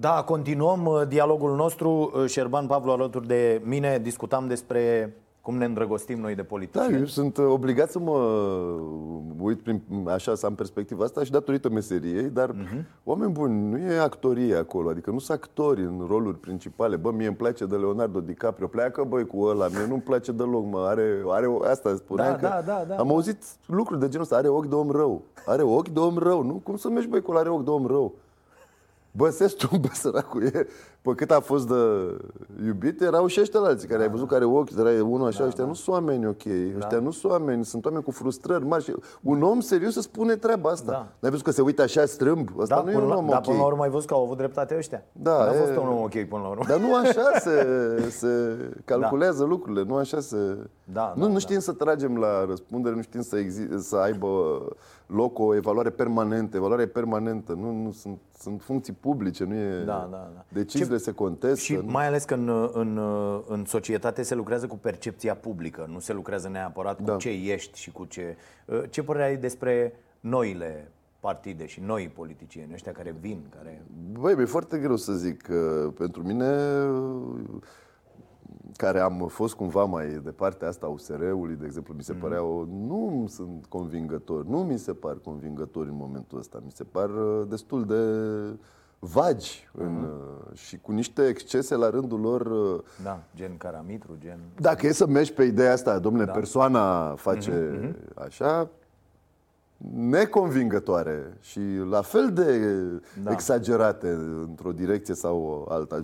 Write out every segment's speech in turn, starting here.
Da, continuăm uh, dialogul nostru. Uh, Șerban Pavlu alături de mine. Discutam despre cum ne îndrăgostim noi de politicieni. Da, eu sunt uh, obligat să mă uit prin, așa, să am perspectiva asta și datorită meseriei, dar uh-huh. oameni buni, nu e actorie acolo, adică nu sunt actori în roluri principale. Bă, mie îmi place de Leonardo DiCaprio, pleacă băi cu ăla, mie nu-mi place deloc, mă, are, are asta spuneam Da, că da, da, da, am da. auzit lucruri de genul ăsta, are ochi de om rău, are ochi de om rău, nu? Cum să mergi băi cu ăla, are ochi de om rău? Bă, tu, bă, săracul e, pe cât a fost de iubit, erau și ăștia alții care ai văzut care ochi, era unul așa, ăștia nu sunt oameni ok, ăștia nu sunt oameni, sunt oameni cu frustrări mari și un om serios să spune treaba asta. Da. N-ai văzut că se uită așa strâmb? Asta Da, nu e până un la, om da, ok. până la urmă ai văzut că au avut dreptate ăștia. Da, N-a e- fost un om ok până la urmă. Dar nu așa se, se calculează lucrurile, nu așa se... Da, nu, da, nu da. știm să tragem la răspundere, nu știm să, exi- să aibă loc o evaluare permanentă. Evaluarea e permanentă, nu, nu sunt, sunt funcții publice, nu e... Da, da, da. Deciziile se contestă. Și nu? mai ales că în, în, în societate se lucrează cu percepția publică, nu se lucrează neapărat cu Da. ce ești și cu ce... Ce părere ai despre noile partide și noi politicieni, ăștia care vin, care... Băi, mi-e foarte greu să zic. că Pentru mine, care am fost cumva mai de partea asta a USR-ului, de exemplu, mi se Mhm. părea o... Nu sunt convingători, nu mi se par convingători în momentul ăsta. Mi se par uh, destul de vagi în, Mhm. uh, și cu niște excese la rândul lor. uh, Da, gen Caramitru, gen... Dacă e să mergi pe ideea asta, domnule, Da. persoana face așa, neconvingătoare și la fel de Da. exagerate într-o direcție sau alta.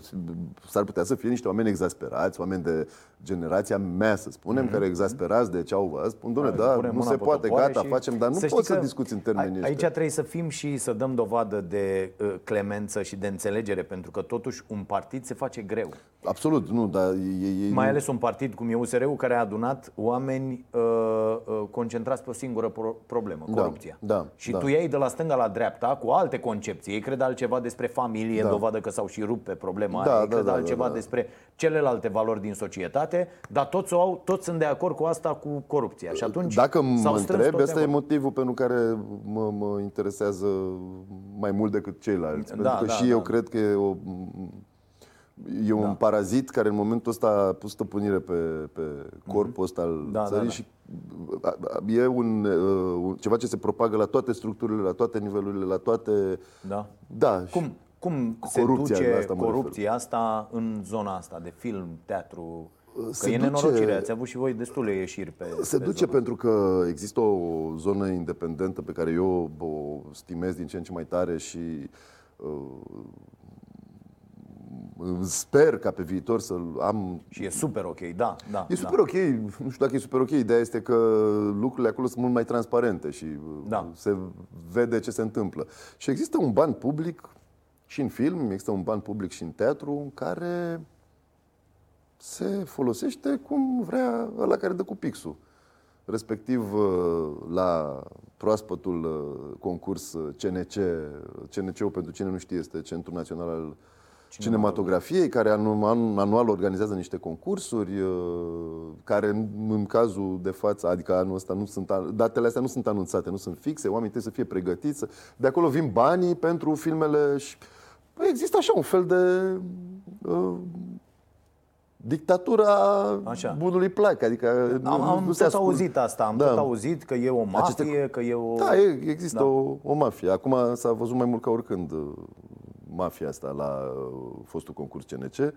S-ar putea să fie niște oameni exasperați, oameni de generația mea, să spunem, care exasperați de ce au văzut. Spun, domnule, da, punem nu mâna se pe poate, topoare gata, și facem, dar nu să poți știți să că discuți în termenii Aici ăștia. trebuie să fim și să dăm dovadă de uh, clemență și de înțelegere, pentru că totuși un partid se face greu. Absolut, nu, dar e, e, Mai ales un partid cum e USR-ul care a adunat oameni uh, uh, concentrați pe o singură pro- problemă, Da, corupția. da, și da. tu iei de la stânga la dreapta cu alte concepții. Ei cred altceva despre familie, Da. dovadă că s-au și rupt pe problema Da, aia. Ei da, cred da, da, altceva da. despre celelalte valori din societate, dar toți, o au, toți sunt de acord cu asta, cu corupția. Și atunci Dacă s-au mă strâns întreb, toți de ăsta e acord. motivul pentru care mă, mă interesează mai mult decât ceilalți. Da, pentru că da, și da. eu cred că e, o, e un Da. parazit care în momentul ăsta a pus stăpânire pe, pe corpul ăsta al Da, da, țării da. și a- a- e un, uh, un- ceva ce se propagă la toate structurile, la toate nivelurile, la toate... Da. Da, și- Cum, cum se corupția, la duce asta mă corupția asta în zona asta de film, teatru? Că Se e duce- nenorocire, ați avut și voi destule ieșiri pe Se pe duce zona. pentru că există o zonă independentă pe care eu o stimez din ce în ce mai tare și uh, sper ca pe viitor să am Și e super ok, da, da. E super ok, nu știu dacă e super ok, ideea este că lucrurile acolo sunt mult mai transparente și uh, Da. se vede ce se întâmplă. Și există un ban public și în film, există un ban public și în teatru în care se folosește cum vrea ăla care dă cu pixul. Respectiv uh, la proaspătul uh, concurs uh, CNC, CNC-ul pentru cine nu știe este Centrul Național al Cinematografiei, care anu- an- anual organizează niște concursuri, uh, care în, în cazul de față, adică anul ăsta, nu sunt, an- datele astea nu sunt anunțate, nu sunt fixe, oamenii trebuie să fie pregătiți. să- De acolo vin banii pentru filmele și Păi există așa un fel de uh, dictatura Așa. bunului plac, adică nu, Am, am nu se tot ascund. auzit asta, am Da. tot auzit că e o mafie, Aceste- că e o... Da, e, există Da. o, o mafie. Acum s-a văzut mai mult ca oricând uh, mafia asta la uh, fostul concurs CNC.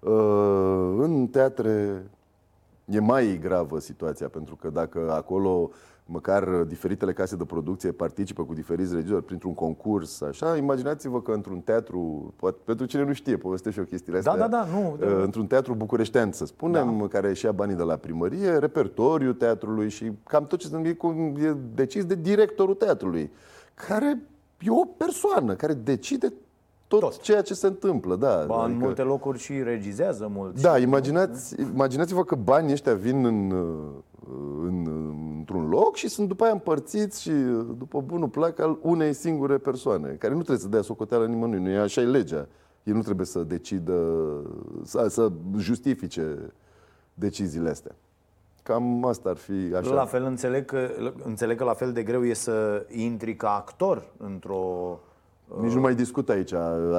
Uh, În teatre e mai gravă situația, pentru că dacă acolo măcar diferitele case de producție participă cu diferiți regizori printr-un concurs, așa, imaginați-vă că într-un teatru, poate, pentru cine nu știe, povestesc și eu chestiile Da, astea, da, da, nu, da. uh, într-un teatru bucureștean, să spunem, da. care își ia banii de la primărie, repertoriul teatrului și cam tot ce se întâmplă e cu- e decis de directorul teatrului, care e o persoană care decide tot, Tot. ceea ce se întâmplă. Da, Ba, în multe locuri și regizează mult. da, imaginați, imaginați-vă că banii ăștia vin în, în, într-un loc și sunt după aia împărțiți și după bunul plac al unei singure persoane, care nu trebuie să dea socoteală nimănui, nu e așa e legea. El nu trebuie să decidă, să, să justifice deciziile astea. Cam asta ar fi așa. La fel înțeleg că, înțeleg că la fel de greu e să intri ca actor într-o Nici nu mai discut aici.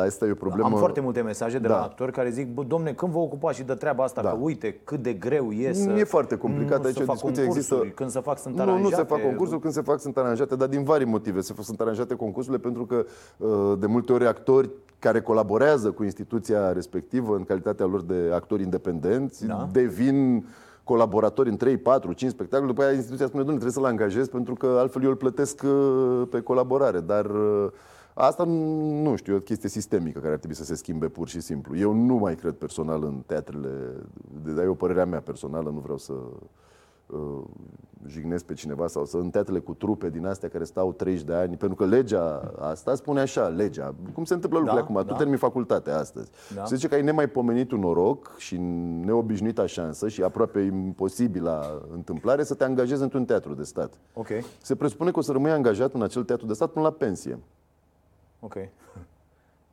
Asta e o problemă. Am foarte multe mesaje de Da. la actori care zic, bă, domne, când vă ocupați și de treaba asta, Da. că uite cât de greu e să... Nu e foarte complicat, nu, aici să o fac discuție concursuri, există. Când să fac sunt Nu, nu se aranjate. fac concursuri, când se fac sunt aranjate, dar din vari motive. Se fac, sunt aranjate concursurile pentru că uh, de multe ori actori care colaborează cu instituția respectivă în calitatea lor de actori independenți Da. devin colaboratori în 3, 4, 5 spectacole, după aia instituția spune, domnule, trebuie să-l angajez pentru că altfel eu îl plătesc uh, pe colaborare. Dar uh, asta nu știu, e o chestie sistemică care ar trebui să se schimbe pur și simplu. Eu nu mai cred personal în teatrele, dar e o părerea mea personală, nu vreau să uh, jignesc pe cineva sau să în teatrele cu trupe din astea care stau 30 de ani, pentru că legea asta spune așa, legea, cum se întâmplă lucrurile Da, acum, da. tu termini facultatea astăzi. Da. Se zice că ai nemaipomenitul noroc și neobișnuita șansă și aproape imposibilă întâmplare să te angajezi într-un teatru de stat. Ok, Se presupune că o să rămâi angajat în acel teatru de stat până la pensie. Ok.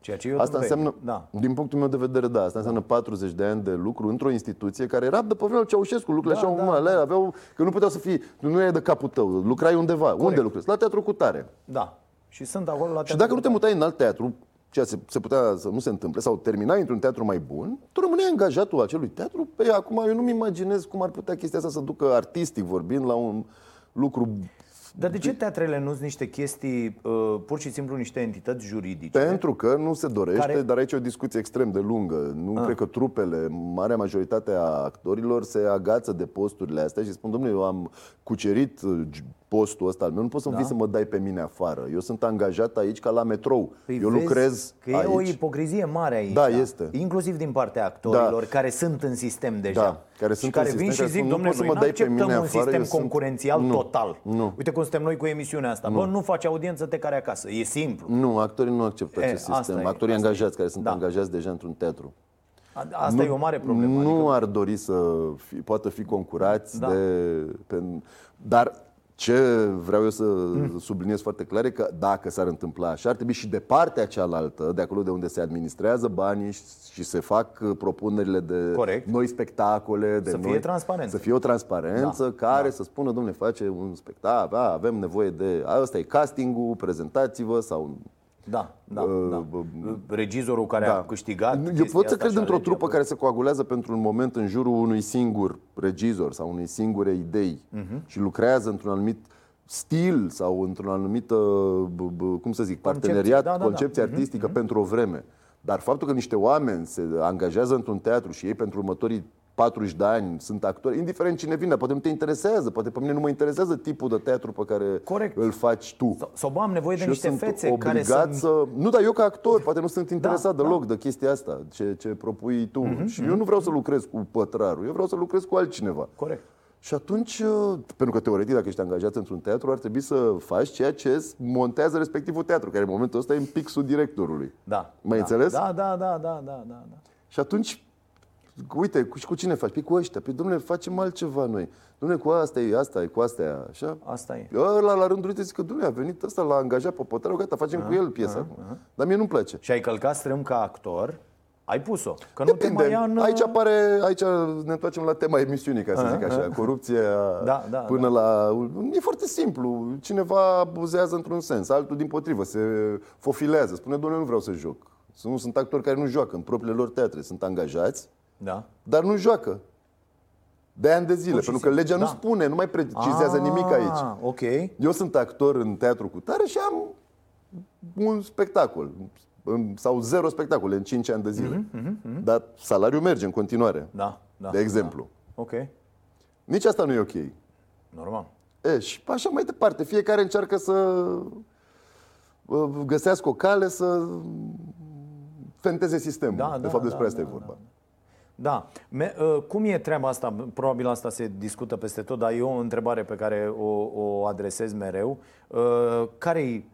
Ceea ce eu Asta vechi. înseamnă, Da. din punctul meu de vedere, da, asta înseamnă 40 de ani de lucru într-o instituție care era de pe vremea lui Ceaușescu, lucrurile Da, așa, da, da, aveau, că nu puteau să fie, nu era de capul tău, lucrai undeva. Unde lucrezi? La teatru cu tare. Da. Și sunt acolo la Și dacă nu te mutai în alt teatru, ceea ce se putea să nu se întâmple, sau terminai într-un teatru mai bun, tu rămâneai angajatul acelui teatru. Pe acum eu nu-mi imaginez cum ar putea chestia asta să ducă artistic vorbind la un lucru Dar de ce teatrele nu sunt niște chestii, uh, pur și simplu niște entități juridice? Pentru că nu se dorește, Care- dar aici e o discuție extrem de lungă. Nu Ah. cred că trupele, marea majoritate a actorilor se agață de posturile astea și spun, domnule, eu am cucerit uh, postul ăsta al meu, nu poți să-mi Da. vii să mă dai pe mine afară. Eu sunt angajat aici ca la metrou. Păi eu vezi lucrez că e aici. o ipocrizie mare aici. Da, este. Inclusiv din partea actorilor care sunt în sistem deja. Da, care și sunt care în vin sistem, și care zic, spun, nu domnule, poți să noi mă nu dai pe acceptăm mine un afară, sistem eu sunt- concurențial Nu, total. nu. Uite cum suntem noi cu emisiunea asta. Bă, nu faci audiență, te care acasă. E simplu. Nu, actorii nu acceptă E, acest asta sistem. e, actorii asta e. angajați care sunt Da. angajați deja într-un teatru. A- Asta e o mare problemă. Nu adică- ar dori să fi, poată fi concurați Da. de... Pe, dar ce vreau eu să Mm. subliniez foarte clar e că dacă s-ar întâmpla așa, ar trebui și de partea cealaltă, de acolo de unde se administrează banii și, și se fac uh, propunerile de Corect. noi spectacole, de Să noi, fie transparență. Să fie o transparență Da, care să spună, domnule, face un spectacol, a, avem nevoie de... a, Ăsta e castingul, prezentați-vă sau Da, da, Uh, da. bă, Regizorul care a câștigat Eu chestia pot să asta cred și într-o alege trupă apoi. care se coagulează pentru un moment în jurul unui singur regizor sau unei singure idei Mhm. și lucrează într-un anumit stil sau într-un anumit, uh, b- b- cum să zic, Concepție, parteneriat, da, da, da. concepție artistică pentru o vreme. Dar faptul că niște oameni se angajează într-un teatru și ei pentru următorii 40 de ani sunt actori, indiferent cine vine, poate nu te interesează, poate pe mine nu mă interesează tipul de teatru pe care Corect. îl faci tu. Sau, sau bă, am nevoie de Și eu niște sunt fețe care obligat să... să... Nu, dar eu ca actor poate nu sunt interesat Da, deloc de chestia asta, ce, ce propui tu. Mhm, și eu nu vreau să lucrez cu pătrarul, eu vreau să lucrez cu altcineva. Corect. Și atunci, uh, pentru că teoretic, dacă ești angajat într-un teatru, ar trebui să faci ceea ce montează respectivul teatru, care în momentul ăsta e în pixul directorului. Da. M-ai da. înțeles? Da, da, da, da, da, da. da. Și atunci, uite, cu, și cu cine faci? Păi cu ăștia. Păi, domnule, facem altceva noi. Domnule, cu asta e, asta e, cu asta e, așa. Asta e. Ăla, la rândul lui, zic că, domnule, a venit ăsta, l-a angajat pe pătrarul, gata, facem cu el piesa acum. Dar mie nu-mi place. Și ai călcat strâm ca actor, ai pus-o. Că nu te mai ia în... Aici apare, aici ne întoarcem la tema emisiunii, ca să zic așa, corupția Da, da, până la... E foarte simplu, cineva abuzează într-un sens, altul din potrivă, se fofilează, spune, domnule, nu vreau să joc. Nu sunt actori care nu joacă în propriile lor teatre, sunt angajați, Da. dar nu joacă. De ani de zile, Pur și pentru că simplu, legea nu da. spune, nu mai precizează nimic aici. Ah, ok. Eu sunt actor în teatru cu tare și am un spectacol în- sau zero spectacole în 5 ani de zile. Dar salariul merge în continuare. Mhm, Da, da. de exemplu. Ok. Nici asta nu e ok. Normal. E, și așa mai departe. Fiecare încearcă să uh, găsească o cale să fenteze sistemul. Da, de da, fapt, despre da, asta da, e vorba. Da. Me, uh, cum e treaba asta? Probabil asta se discută peste tot, dar e o întrebare pe care o, o adresez mereu. Uh, care-i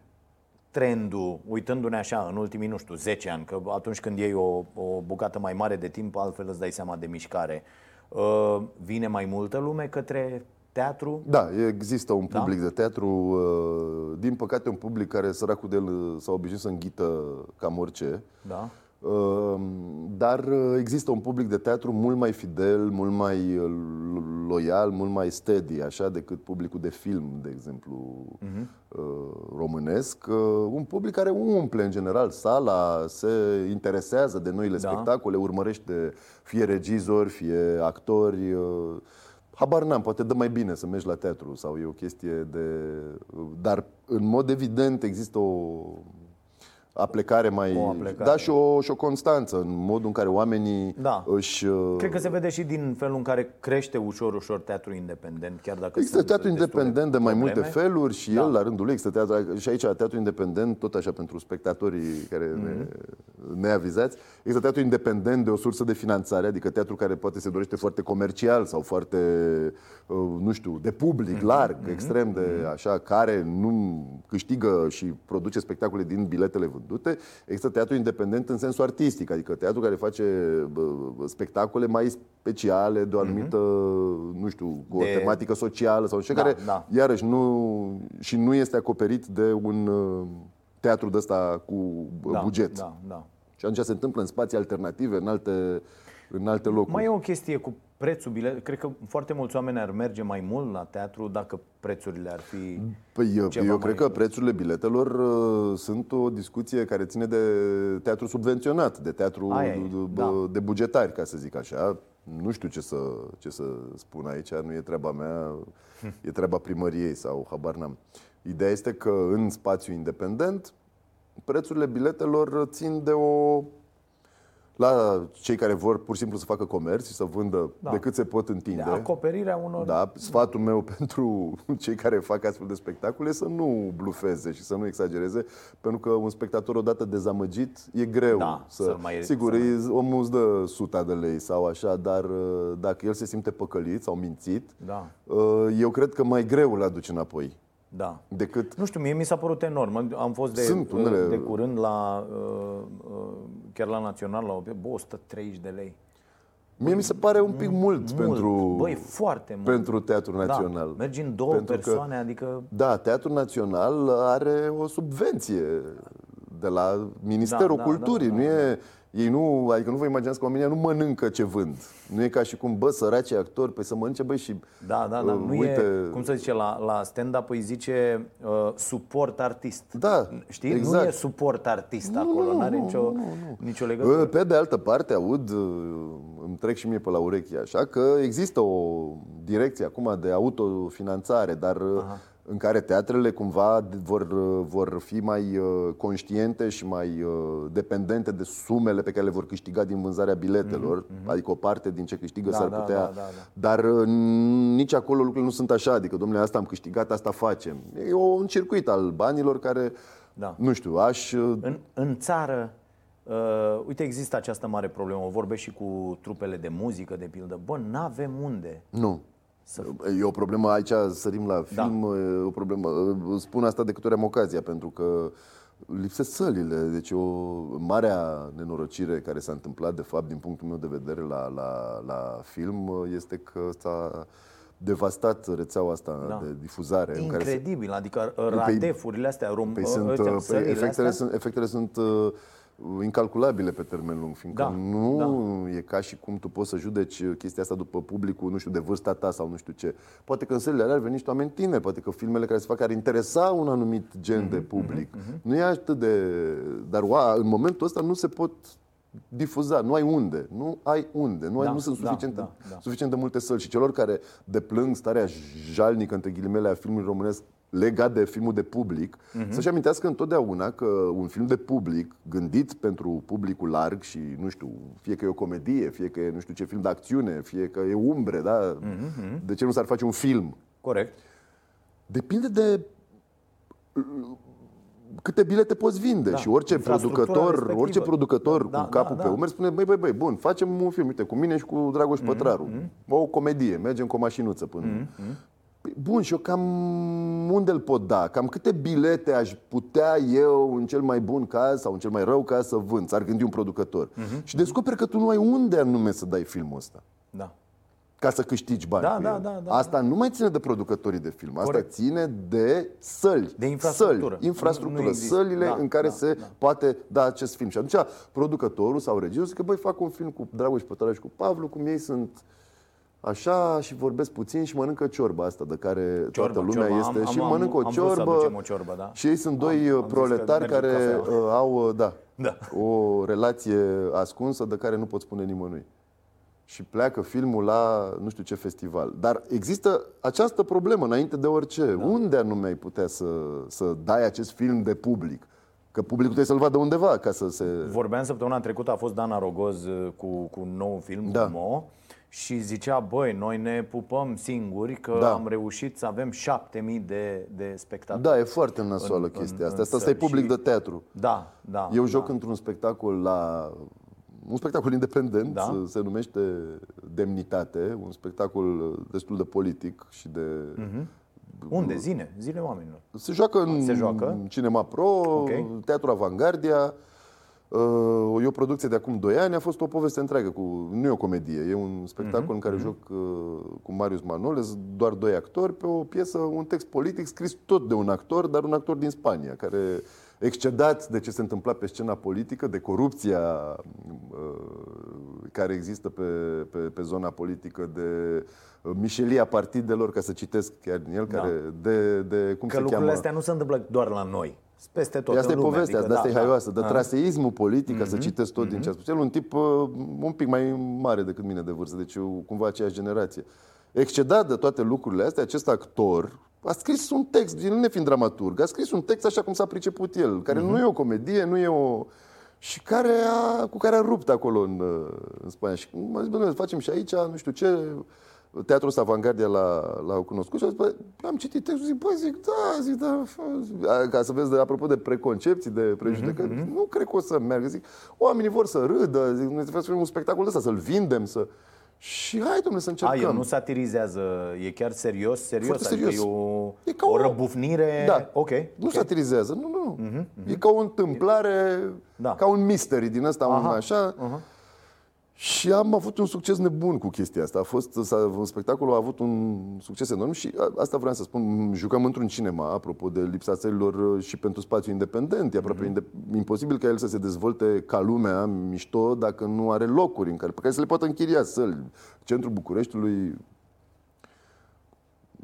trendul, uitându-ne așa, în ultimii, nu știu, 10 ani, că atunci când iei o, o bucată mai mare de timp, altfel îți dai seama de mișcare, uh, vine mai multă lume către teatru? Da, există un Da? public de teatru, uh, din păcate un public care săracul de el uh, s-a obișnuit să înghită cam orice. Da? Uh, Dar uh, există un public de teatru mult mai fidel, mult mai uh, loial, mult mai steady, așa, decât publicul de film, de exemplu, uh, românesc, uh, un public care umple în general sala, se interesează de noile Da. spectacole, urmărește fie regizori, fie actori. uh, Habar n-am, poate dă mai bine să mergi la teatru sau e o chestie de... Dar în mod evident există o aplecare mai... O aplecare. Da, și o, și o constanță în modul în care oamenii Da. își... uh, Cred că se vede și din felul în care crește ușor, ușor teatru independent, chiar dacă Există sunt teatru destule independent de mai probleme. multe feluri și Da. el, la rândul lui, există teatru, și aici teatru independent, tot așa pentru spectatorii care ne, Mhm. neavizați, există teatru independent de o sursă de finanțare, adică teatru care poate se dorește foarte comercial sau foarte, uh, nu știu, de public, Mhm. larg, extrem de așa, care nu câștigă și produce spectacole din biletele vândute. Există teatru independent în sensul artistic, adică teatru care face bă, bă, spectacole mai speciale, de o anumită, nu știu, cu o Mhm. De- tematică socială sau ce Da, care, da. iarăși, nu, și nu este acoperit de un uh, teatru de ăsta cu uh, Da, buget. Da, da. Și atunci se întâmplă în spații alternative, în alte, în alte locuri. Mai e o chestie cu prețul bilet. Cred că foarte mulți oameni ar merge mai mult la teatru dacă prețurile ar fi... Păi eu, ceva eu mai- cred că prețurile biletelor uh, sunt o discuție care ține de teatru subvenționat, de teatru Aia e, de, da. de bugetari, ca să zic așa. Nu știu ce să, ce să spun aici, nu e treaba mea, e treaba primăriei sau habar n-am. Ideea este că în spațiu independent, prețurile biletelor țin de o la cei care vor pur și simplu să facă comerț și să vândă Da. de cât se pot De întinde. acoperirea unor... Da, sfatul meu pentru cei care fac astfel de spectacole e să nu blufeze și să nu exagereze, pentru că un spectator odată dezamăgit e greu Da, să... să-l mai- Sigur, să îi- omul îți dă suta de lei sau așa, dar uh, dacă el se simte păcălit sau mințit, Da, uh, eu cred că mai greu îl aduce înapoi da. decât... Nu știu, mie mi s-a părut enorm. Am fost de, Sunt unele- de curând la, uh, uh, chiar la Național, la o- bă, 130 de lei. Mie mi se pare un pic mult, pentru, Băi, foarte mult. pentru Teatrul Național. Da, mergi în două Pentru că- persoane, adică... Da, Teatrul Național are o subvenție de la Ministerul Da, da, Culturii. da, nu da, e, ei nu, adică nu vă imaginați că oamenii nu mănâncă ce vând. Nu e ca și cum, bă, săracii actori, păi să mănânce, băi, și Da, da, da. uh, Nu uite, e, cum să zice, la, la stand-up îi zice uh, suport artist. Da, Știi? exact. Nu e suport artist acolo, nu are nicio, nicio Bă, legătură. Pe de altă parte, aud, uh, îmi trec și mie pe la urechi așa, că există o direcție acum de autofinanțare, dar uh, în care teatrele cumva vor, uh, vor fi mai uh, conștiente și mai uh, dependente de sumele pe care le vor câștiga din vânzarea biletelor, adică o parte din ce câștigă Mhm, Da, s-ar da, putea. da, da, da. Dar uh, nici acolo lucrurile nu sunt așa, adică, domnule, asta am câștigat, asta facem. E un circuit al banilor care, Da. nu știu, aș... uh, În, în țară, uh, uite, există această mare problemă. O vorbesc și cu trupele de muzică, de pildă. Bă, n-avem unde. Nu. E o problemă aici, sărim la Da. film, e o problemă. Spun asta de câte ori am ocazia, pentru că lipsesc sălile. Deci o marea nenorocire care s-a întâmplat, de fapt, din punctul meu de vedere la, la, la film, este că s-a devastat rețeaua asta Da. de difuzare. în care se- Incredibil, adică radefurile astea, rom, Păi ă, sunt, ăștia, păi sălile efectele, astea, sunt, efectele sunt uh, incalculabile pe termen lung, fiindcă Da, nu e ca și cum tu poți să judeci chestia asta după publicul, nu știu, de vârsta ta sau nu știu ce. Poate că în sălile alea ar veni niște oameni tineri, poate că filmele care se fac ar interesa un anumit gen Mhm, de public. Nu e atât de... Dar oa, în momentul ăsta nu se pot difuza, nu ai unde, nu ai unde, nu, ai, Da, nu sunt da, suficient, da, da. suficient de multe săli și celor care deplâng starea jalnică, între ghilimele, a filmului românesc legat de filmul de public, Mhm. să-și amintească întotdeauna că un film de public, gândit pentru publicul larg și, nu știu, fie că e o comedie, fie că e, nu știu ce, film de acțiune, fie că e umbre, da? Mhm, De ce nu s-ar face un film? Corect. Depinde de uh, câte bilete poți vinde Da, și orice infrastructura producător, respectivă. orice producător Da, cu capul da, pe da. umeri spune, băi, băi, băi, bun, facem un film, uite, cu mine și cu Dragoș Pătraru, o comedie, mergem cu o mașinuță până... Păi, Bun, și eu cam unde îl pot da? Cam câte bilete aș putea eu, în cel mai bun caz sau în cel mai rău caz, să vând? S-ar gândi un producător. Și descoperi că tu nu ai unde anume să dai filmul ăsta Da. ca să câștigi bani Da, cu da, el. da, da, Asta nu mai ține de producătorii de film, asta Corect. ține de săli. De infrastructură. Săli, infrastructură, Nu- nu există. sălile Da, în care da, se da. poate da acest film. Și atunci producătorul sau regizorul zice că băi, fac un film cu Dragoș Pătraru și cu Pavlu, cum ei sunt așa și vorbesc puțin și mănâncă ciorba asta de care Ciorba, toată lumea ciorba. este Am- și am- mănâncă o am vrut să ciorbă. aducem o ciorbă, da. Și ei sunt doi Am- am uh, zis că proletari merge care cafea. uh, au, uh, da, Da. o relație ascunsă de care nu pot spune nimănui. Și pleacă filmul la nu știu ce festival. Dar există această problemă înainte de orice. Da. Unde anume ai putea să, să dai acest film de public? Că publicul trebuie să-l vadă undeva ca să se... Vorbeam săptămâna trecută, a fost Dana Rogoz uh, cu, cu un nou film, Da. cu Mo, și zicea, băi, noi ne pupăm singuri că Da. am reușit să avem șapte mii de, de spectatori. Da, e foarte nasoală În- chestia în- asta. în Asta, asta e săli public și- de teatru. Da, da. Eu da. joc într-un spectacol la un spectacol independent, Da. se numește Demnitate, un spectacol destul de politic și de Unde? Zine, zile oamenilor. Se joacă în Se joacă? Cinema Pro, Ok. Teatru Avangardia. Uh, E o producție de acum 2 ani, a fost o poveste întreagă, cu, nu e o comedie, e un spectacol Mhm, în care joc uh, cu Marius Manole, sunt doar doi actori, pe o piesă, un text politic scris tot de un actor, dar un actor din Spania, care excedat de ce se întâmpla pe scena politică, de corupția uh, care există pe, pe, pe zona politică, de uh, mișelia partidelor, ca să citesc chiar din el, Da. care de, de cum Că se lucrurile cheamă... astea nu se întâmplă doar la noi. Sunt Peste tot Asta e în lume. povestea, adică, de asta da, e haioasă, de da. traseismul politic, ca să Mhm, citesc tot din ce a spus el, un tip uh, un pic mai mare decât mine de vârstă, deci eu, cumva aceeași generație. Excedat de toate lucrurile astea, acest actor a scris un text, el nefiind dramaturg, a scris un text așa cum s-a priceput el, care Mhm. nu e o comedie, nu e o... și care a, cu care a rupt acolo în, uh, în Spania. Și m-a zis, bă, facem și aici, nu știu ce, teatrul ăsta Avangardia l-a, l-au cunoscut și a zis, bă, am citit textul, zic, bă, zic, da, zic, da, fă- ca să vezi, de, apropo de preconcepții, de prejudecăți, Mhm, nu cred că o să meargă, zic, oamenii vor să râdă, zic, noi să facem un spectacol ăsta, să-l vindem, să... Și hai, domnule, să A, încercăm. el nu satirizează, e chiar serios, serios, Foarte adică serios. e o, E ca o o- răbufnire. Da. Ok. Nu ok. Mhm, satirizează, nu, nu. E ca o întâmplare, Da. ca un mystery din ăsta, un Aha, așa. Și am avut un succes nebun cu chestia asta. A fost, s-a, spectacolul a avut un succes enorm și a, asta vreau să spun. Jucăm într-un cinema, apropo de lipsa țărilor uh, și pentru spațiu independent. E aproape Mhm. inde- imposibil ca el să se dezvolte ca lumea mișto dacă nu are locuri în care, pe care să le poată închiria săli. Centrul Bucureștiului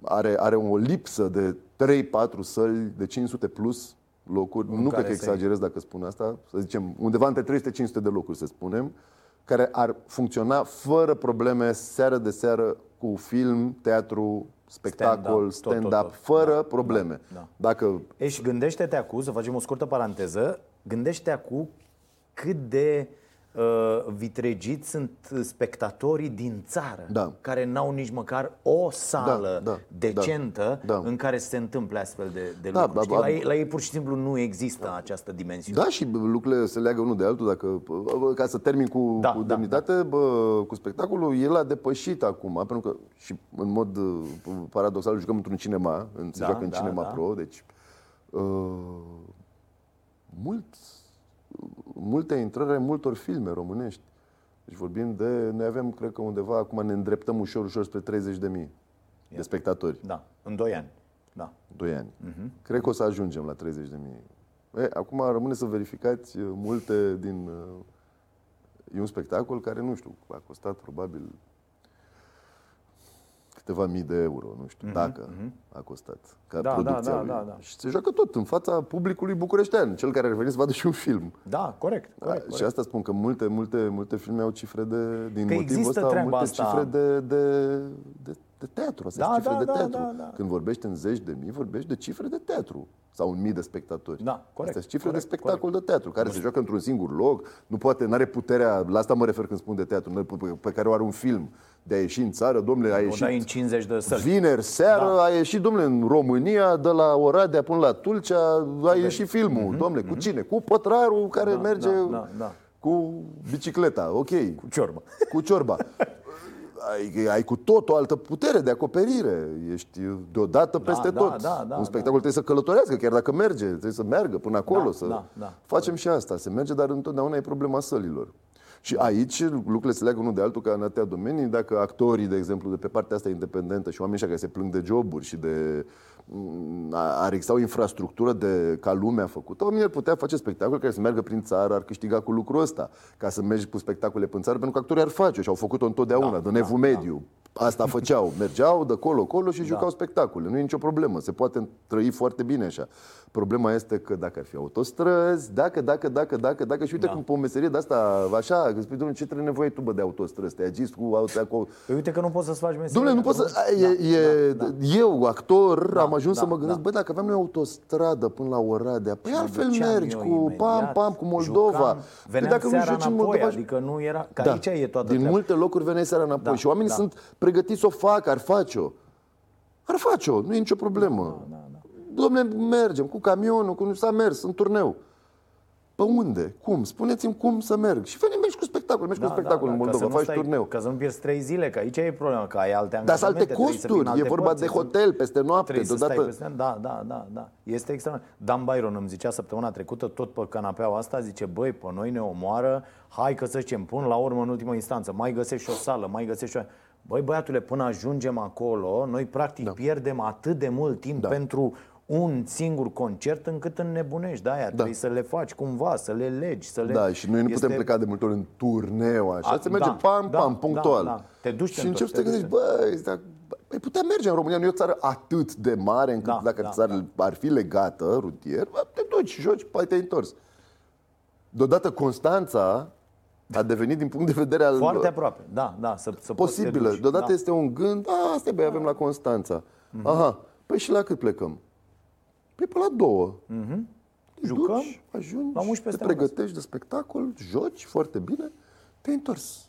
are, are o lipsă de 3-4 săli de 500 plus locuri. În nu care cred că să exagerez dacă spun asta. Să zicem, undeva între 300-500 de locuri, să spunem, care ar funcționa fără probleme seară de seară cu film, teatru, spectacol, Stand-up, tot, tot, stand-up, tot. fără Da, probleme. da, da. Dacă E, și gândește-te acum, să facem o scurtă paranteză, gândește acum cât de uh, vitregiți sunt spectatorii din țară, Da. care n-au nici măcar o sală Da, da, decentă da, da. în care se întâmple astfel de, de Da, lucruri. ba- Știi? ba- La, ei, la ei pur și simplu nu există această dimensiune. Da, și lucrurile se leagă unul de altul. Dacă, ca să termin cu, Da, cu da, demnitate, Bă, cu spectacolul, el a depășit acum, pentru că și în mod uh, paradoxal jucăm într-un cinema, în, se Da, joacă în da, Cinema da. Pro, deci uh, mulți, multe intrări ai multor filme românești. Deci vorbim de, noi avem, cred că undeva, acum ne îndreptăm ușor, ușor spre 30 de mii de spectatori. Da, în 2 ani. Da. 2 ani. Mhm. Cred că o să ajungem la 30 de mii. E, acum rămâne să verificați uh, multe din... uh, E un spectacol care, nu știu, a costat probabil câteva mii de euro, nu știu, dacă a costat ca Mhm, Da, da, producția da, lui. da, da. Și se joacă tot în fața publicului bucureștean, cel care ar veni să vadă și un film. Da, corect. Da, corect, și corect. asta spun că multe, multe, multe filme au cifre de, din Că motivul există ăsta, treaba multe asta. cifre de, de, de, de teatru. Asta Da, da, cifre da, de da, teatru. da, da. Când vorbești în zeci de mii, vorbești de cifre de teatru sau în mii de spectatori. Da, corect, Astea sunt cifre corect, de spectacol de teatru, care se joacă într-un singur loc, nu poate, nu are puterea, la asta mă refer când spun de teatru, nu are pu- pe care o are un film de a ieși în țară, domnule, a O ieșit dai în 50 de săli. Vineri seară Da. a ieșit, domnule, în România, de la Oradea până la Tulcea, a ieșit filmul, domnule, cu cine? Cu pătrarul care Mhm, Da, merge da, da, da. cu bicicleta, ok, Cu ciorbă. cu ciorba. Ai, ai cu tot o altă putere de acoperire. Ești deodată peste da, tot. da, da, Un spectacol trebuie să călătorească, chiar dacă merge, trebuie să meargă până acolo. Da, să... da, da. Facem și asta, se merge, dar întotdeauna e problema sălilor. Și aici lucrurile se leagă unul de altul ca în atâtea domenii. Dacă actorii, de exemplu, de pe partea asta independentă și oamenii ăștia care se plâng de joburi și de mm, ar exista o infrastructură de, ca lumea făcută, oamenii ar putea face spectacole care să meargă prin țară, ar câștiga cu lucrul ăsta. Ca să mergi cu spectacole prin țară, pentru că actorii ar face și au făcut-o întotdeauna, Da, de evul da, mediu. Asta făceau, mergeau de colo, colo și jucau spectacole. Nu e nicio problemă, se poate trăi foarte bine așa. Problema este că dacă ar fi autostrăzi, dacă, dacă, dacă, dacă, dacă, și uite Da. cum pe o meserie de asta, așa, că spui, domnule, ce trebuie nevoie tu bă, de autostrăzi? Te-ai agis cu, auto, cu, Păi uite că nu poți să-ți faci meseria. Domnule, nu că pot să... E, e, da, da. Eu, actor, Da, am ajuns da, să mă gândesc, da. bă, dacă aveam noi autostradă până la Oradea, păi mă altfel duceam mergi eu cu imediat, pam, pam, cu Moldova. Jucam, Păi veneam dacă nu seara joci în înapoi, Moldova... adică nu era... Că aici e toată Din treaba. multe locuri veneai seara înapoi Da, și oamenii da. sunt pregătiți să o facă, ar face-o. Ar face-o, nu e nicio problemă. Da, Domnule, mergem cu camionul, cu s-a mers în turneu. Pe unde? Cum? Spuneți-mi cum să merg. Și veni, mergi cu spectacol, mergi cu spectacol în ca Moldova, să nu faci stai- turneu. Ca să nu pierzi trei zile, că aici e problema, că ai alte Dar sunt alte angajamente, trebuie să vină costuri, e alte vorba părți, de să- hotel peste noapte, Trebuie să stai deodată... peste Da, da, da, da. Este extraordinar. Dan Byron îmi zicea săptămâna trecută, tot pe canapeaua asta, zice, băi, pe noi ne omoară, hai că să zicem, pun la urmă în ultimă instanță, mai găsești o sală, mai găsești o... Băi, băiatule, până ajungem acolo, noi practic da. pierdem atât de mult timp da. pentru un singur concert încât înnebunești. De aia da. trebuie să le faci cumva, să le legi, să le... Da, și noi nu putem Este- pleca de multe ori în turneu, așa, A, se merge da, pam, da, pam, da, punctual. da. Te duci, te și începi să te întorci, te gândești, băi, dacă, băi, putea merge în România, nu e o țară atât de mare încât Da, dacă da, țara ar fi legată rutier, bă, te duci, joci, poate te-ai întors. Deodată Constanța a devenit din punct de vedere al Foarte aproape, da, da, să, să poți să te posibilă. duci. Deodată da. este un gând, a, asta e, băi, avem la Constanța. Aha, păi și la cât plecăm? Păi pe la două. Te Jucăm duci, ajungi, la 11 te peste pregătești de spectacol, joci foarte bine, te-ai întors.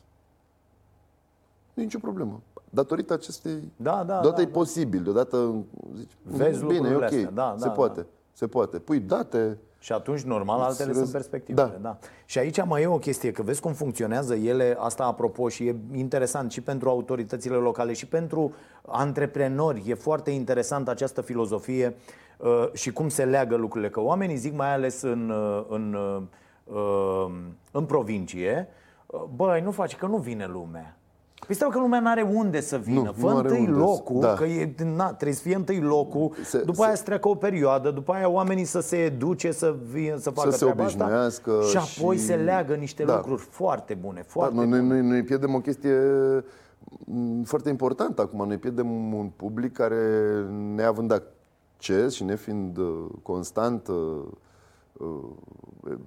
Nu e nicio problemă. Datorită acestei... Da, da, Deodată da, e da. posibil, deodată zici, Vezi bine, e lucrurile ok, astea, da, se da, poate, da. se poate. Pui date, Și atunci, normal, altele Îți sunt vezi- perspectivele. Da. Da. Da. Și aici mai e o chestie, că vezi cum funcționează ele, asta apropo și e interesant și pentru autoritățile locale și pentru antreprenori. E foarte interesant această filozofie uh, și cum se leagă lucrurile. Că oamenii zic, mai ales în, uh, în, uh, uh, în provincie, uh, băi, nu faci, că nu vine lumea. Păi stai că lumea nu are unde să vină. Nu, Fă nu are întâi unde să- locul, da. că e, na, trebuie să fie întâi locul, Se- după se- aia să treacă o perioadă, după aia oamenii să se educe, să vină, să facă se treaba asta obișnuiască și apoi și- se leagă niște Da. lucruri foarte bune, Da, foarte noi, bune. noi, noi, noi pierdem o chestie m, foarte importantă acum. Noi pierdem un public care, neavând acces și nefiind uh, constant uh, uh,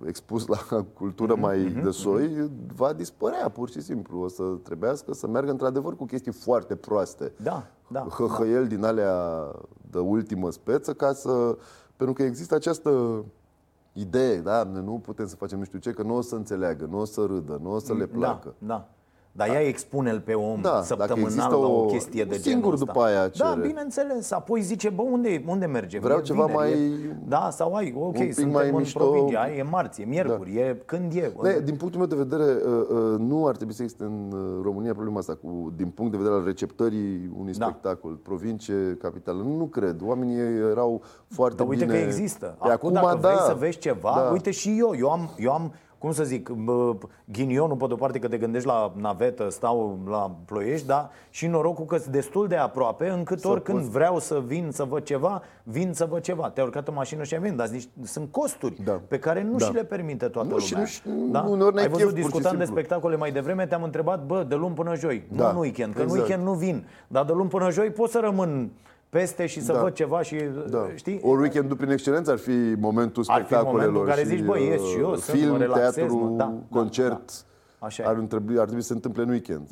expus la cultură Mhm, mai de soi, va dispărea pur și simplu. O să trebuiască să meargă într-adevăr cu chestii foarte proaste. Da, da, Hăhăiel din alea de ultimă speță ca să... Pentru că există această idee, da, nu putem să facem nu știu ce, că nu o să înțeleagă, nu o să râdă, nu o să le placă. Da, da. Dar ea expune-l pe om Da, dacă săptămânal există la o o- chestie de singur genul ăsta. după aia Da, cere. bineînțeles. Apoi zice, bă, unde, unde mergem? Vreau E ceva vineri, mai- E... Da, sau ai, ok, pic suntem mai în mișto. provincie, ai, e marți, e miercuri, e când e. Ne, din punctul meu de vedere, uh, uh, nu ar trebui să existe în uh, România problema asta, cu, din punct de vedere al receptării unui Da. spectacol, provincie, capitală. Nu, nu cred. Oamenii erau foarte Dar uite bine... că există. Pe Acum, dacă vrei da. să vezi ceva, Da. uite și eu. Eu am, eu am cum să zic, bă, ghinionul pe de-o parte că te gândești la navetă, stau la ploiești, dar și norocul că sunt destul de aproape, încât oricând poți- vreau să vin să văd ceva, vin să văd ceva. Te-ai urcat în mașină și ai venit, dar zici, sunt costuri Da. pe care nu Da. și le permite toată Nu, și lumea. nu- nu- uneori n-ai ai chef, văzut, pur și discutam de simplu. spectacole mai devreme, te-am întrebat, bă, de luni până joi, nu Da, în weekend, că în exact. weekend nu vin, dar de luni până joi pot să rămân peste și să Da. văd ceva și, Da. știi? Ori weekendul prin excelență ar fi momentul Ar fi spectacolelor momentul în care și, zici, bă, ies și eu, uh, sunt, film, mă relaxez, teatru, mă, da, da, concert. da. Așa e. ar, trebui, ar trebui să se întâmple în weekend.